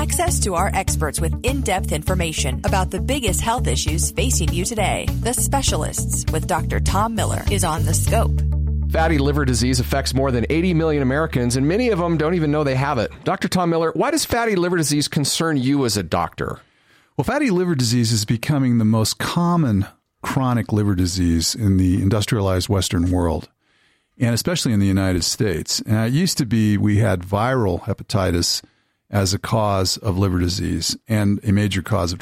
access to our experts with in depth information about the biggest health issues facing you today. The Specialists with Dr. Tom Miller is on the scope. Fatty liver disease affects more than 80 million Americans, and many of them don't even know they have it. Dr. Tom Miller, why does fatty liver disease concern you as a doctor? Well, fatty liver disease is becoming the most common chronic liver disease in the industrialized Western world, and especially in the United States. And it used to be we had viral hepatitis as a cause of liver disease and a major cause of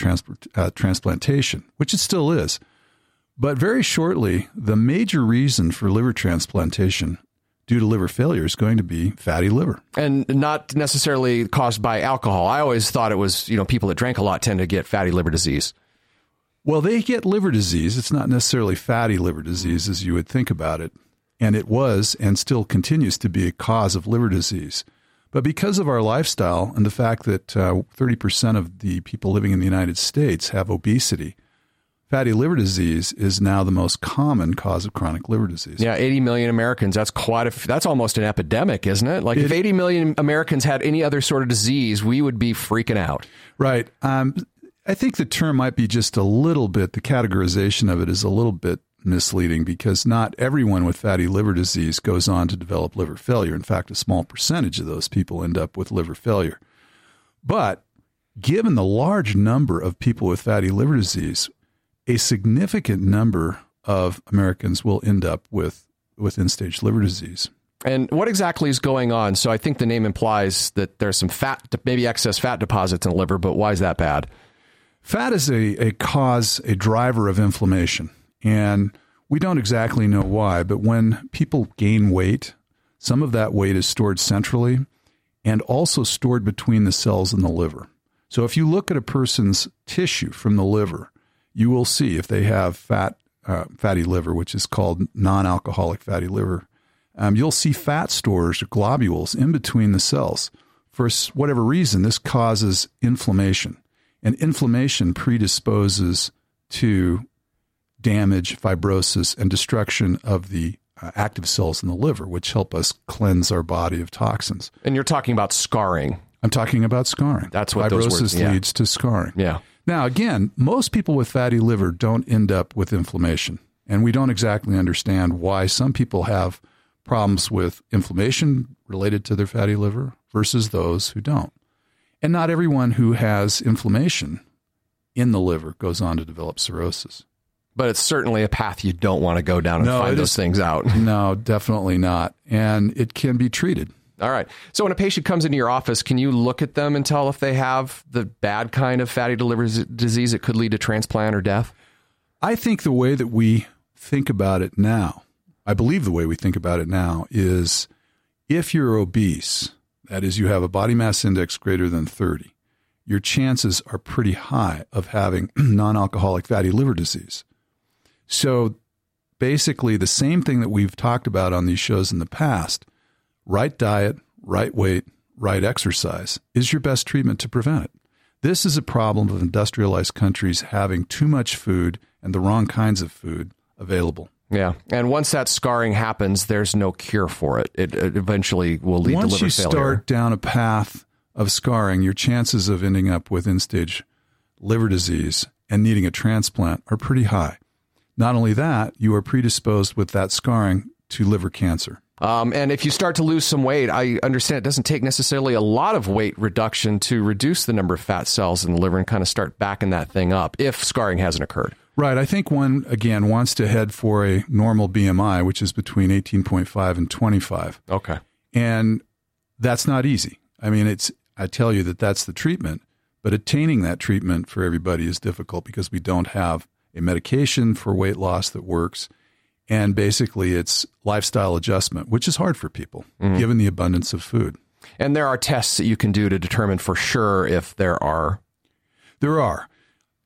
uh, transplantation, which it still is. But very shortly, the major reason for liver transplantation due to liver failure is going to be fatty liver. And not necessarily caused by alcohol. I always thought it was, you know, people that drank a lot tend to get fatty liver disease. Well, they get liver disease. It's not necessarily fatty liver disease as you would think about it. And it was and still continues to be a cause of liver disease. But because of our lifestyle and the fact that uh, 30% of the people living in the United States have obesity, fatty liver disease is now the most common cause of chronic liver disease. Yeah, 80 million Americans. That's quite a. That's almost an epidemic, isn't it? Like it, if 80 million Americans had any other sort of disease, we would be freaking out. Right. Um, I think the term might be just a little bit. The categorization of it is a little bit misleading because not everyone with fatty liver disease goes on to develop liver failure. In fact, a small percentage of those people end up with liver failure. But given the large number of people with fatty liver disease, a significant number of Americans will end up with, with end stage liver disease. And what exactly is going on? So I think the name implies that there's some fat, maybe excess fat deposits in the liver, but why is that bad? Fat is a, a cause, a driver of inflammation. And we don't exactly know why, but when people gain weight, some of that weight is stored centrally and also stored between the cells in the liver. So if you look at a person's tissue from the liver, you will see if they have fat, uh, fatty liver, which is called non-alcoholic fatty liver. Um, you'll see fat stores or globules in between the cells. For whatever reason, this causes inflammation, and inflammation predisposes to damage, fibrosis, and destruction of the uh, active cells in the liver, which help us cleanse our body of toxins. And you're talking about scarring. I'm talking about scarring. That's what fibrosis words, yeah. leads to scarring. Yeah. Now, again, most people with fatty liver don't end up with inflammation. And we don't exactly understand why some people have problems with inflammation related to their fatty liver versus those who don't. And not everyone who has inflammation in the liver goes on to develop cirrhosis. But it's certainly a path you don't want to go down and no, find those is, things out. No, definitely not. And it can be treated. All right. So when a patient comes into your office, can you look at them and tell if they have the bad kind of fatty liver disease that could lead to transplant or death? I think the way that we think about it now, I believe the way we think about it now is if you're obese, that is, you have a body mass index greater than 30, your chances are pretty high of having non alcoholic fatty liver disease. So basically, the same thing that we've talked about on these shows in the past right diet, right weight, right exercise is your best treatment to prevent it. This is a problem of industrialized countries having too much food and the wrong kinds of food available. Yeah, and once that scarring happens, there's no cure for it. It, it eventually will lead once to liver failure. Once you start down a path of scarring, your chances of ending up with end-stage liver disease and needing a transplant are pretty high. Not only that, you are predisposed with that scarring to liver cancer. Um, and if you start to lose some weight, I understand it doesn't take necessarily a lot of weight reduction to reduce the number of fat cells in the liver and kind of start backing that thing up if scarring hasn't occurred. Right. I think one, again, wants to head for a normal BMI, which is between 18.5 and 25. Okay. And that's not easy. I mean, it's, I tell you that that's the treatment, but attaining that treatment for everybody is difficult because we don't have a medication for weight loss that works and basically it's lifestyle adjustment, which is hard for people mm-hmm. given the abundance of food. And there are tests that you can do to determine for sure if there are. There are.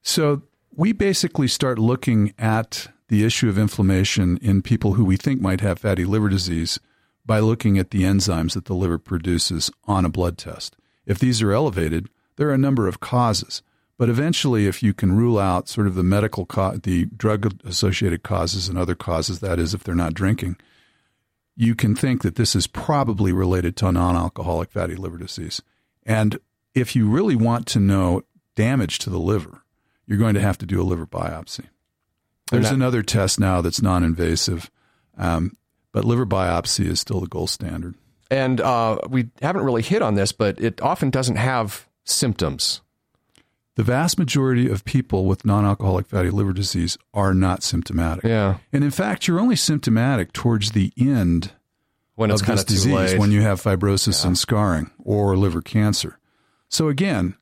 So we basically start looking at the issue of inflammation in people who we think might have fatty liver disease by looking at the enzymes that the liver produces on a blood test. If these are elevated, there are a number of causes. But eventually, if you can rule out sort of the medical, co- the drug associated causes and other causes, that is, if they're not drinking, you can think that this is probably related to non alcoholic fatty liver disease. And if you really want to know damage to the liver, you're going to have to do a liver biopsy. There's another test now that's non invasive, um, but liver biopsy is still the gold standard. And uh, we haven't really hit on this, but it often doesn't have symptoms. The vast majority of people with non alcoholic fatty liver disease are not symptomatic. Yeah. And in fact, you're only symptomatic towards the end When it's of this disease when you have fibrosis and scarring or liver cancer. So again,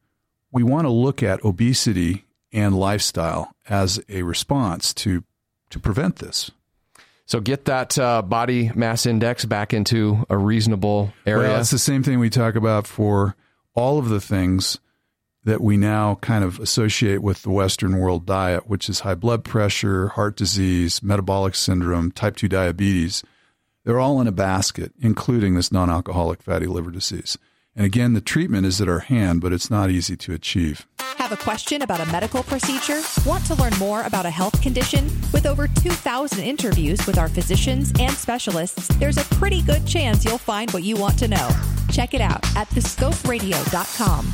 we want to look at obesity and lifestyle as a response to to prevent this. so get that uh, body mass index back into a reasonable area. Well, it's the same thing we talk about for all of the things that we now kind of associate with the Western world diet, which is high blood pressure, heart disease, metabolic syndrome, type 2 diabetes. They're all in a basket, including this non alcoholic fatty liver disease. And again, the treatment is at our hand, but it's not easy to achieve. Have a question about a medical procedure? Want to learn more about a health condition? With over 2,000 interviews with our physicians and specialists, there's a pretty good chance you'll find what you want to know. Check it out at thescoperadio.com.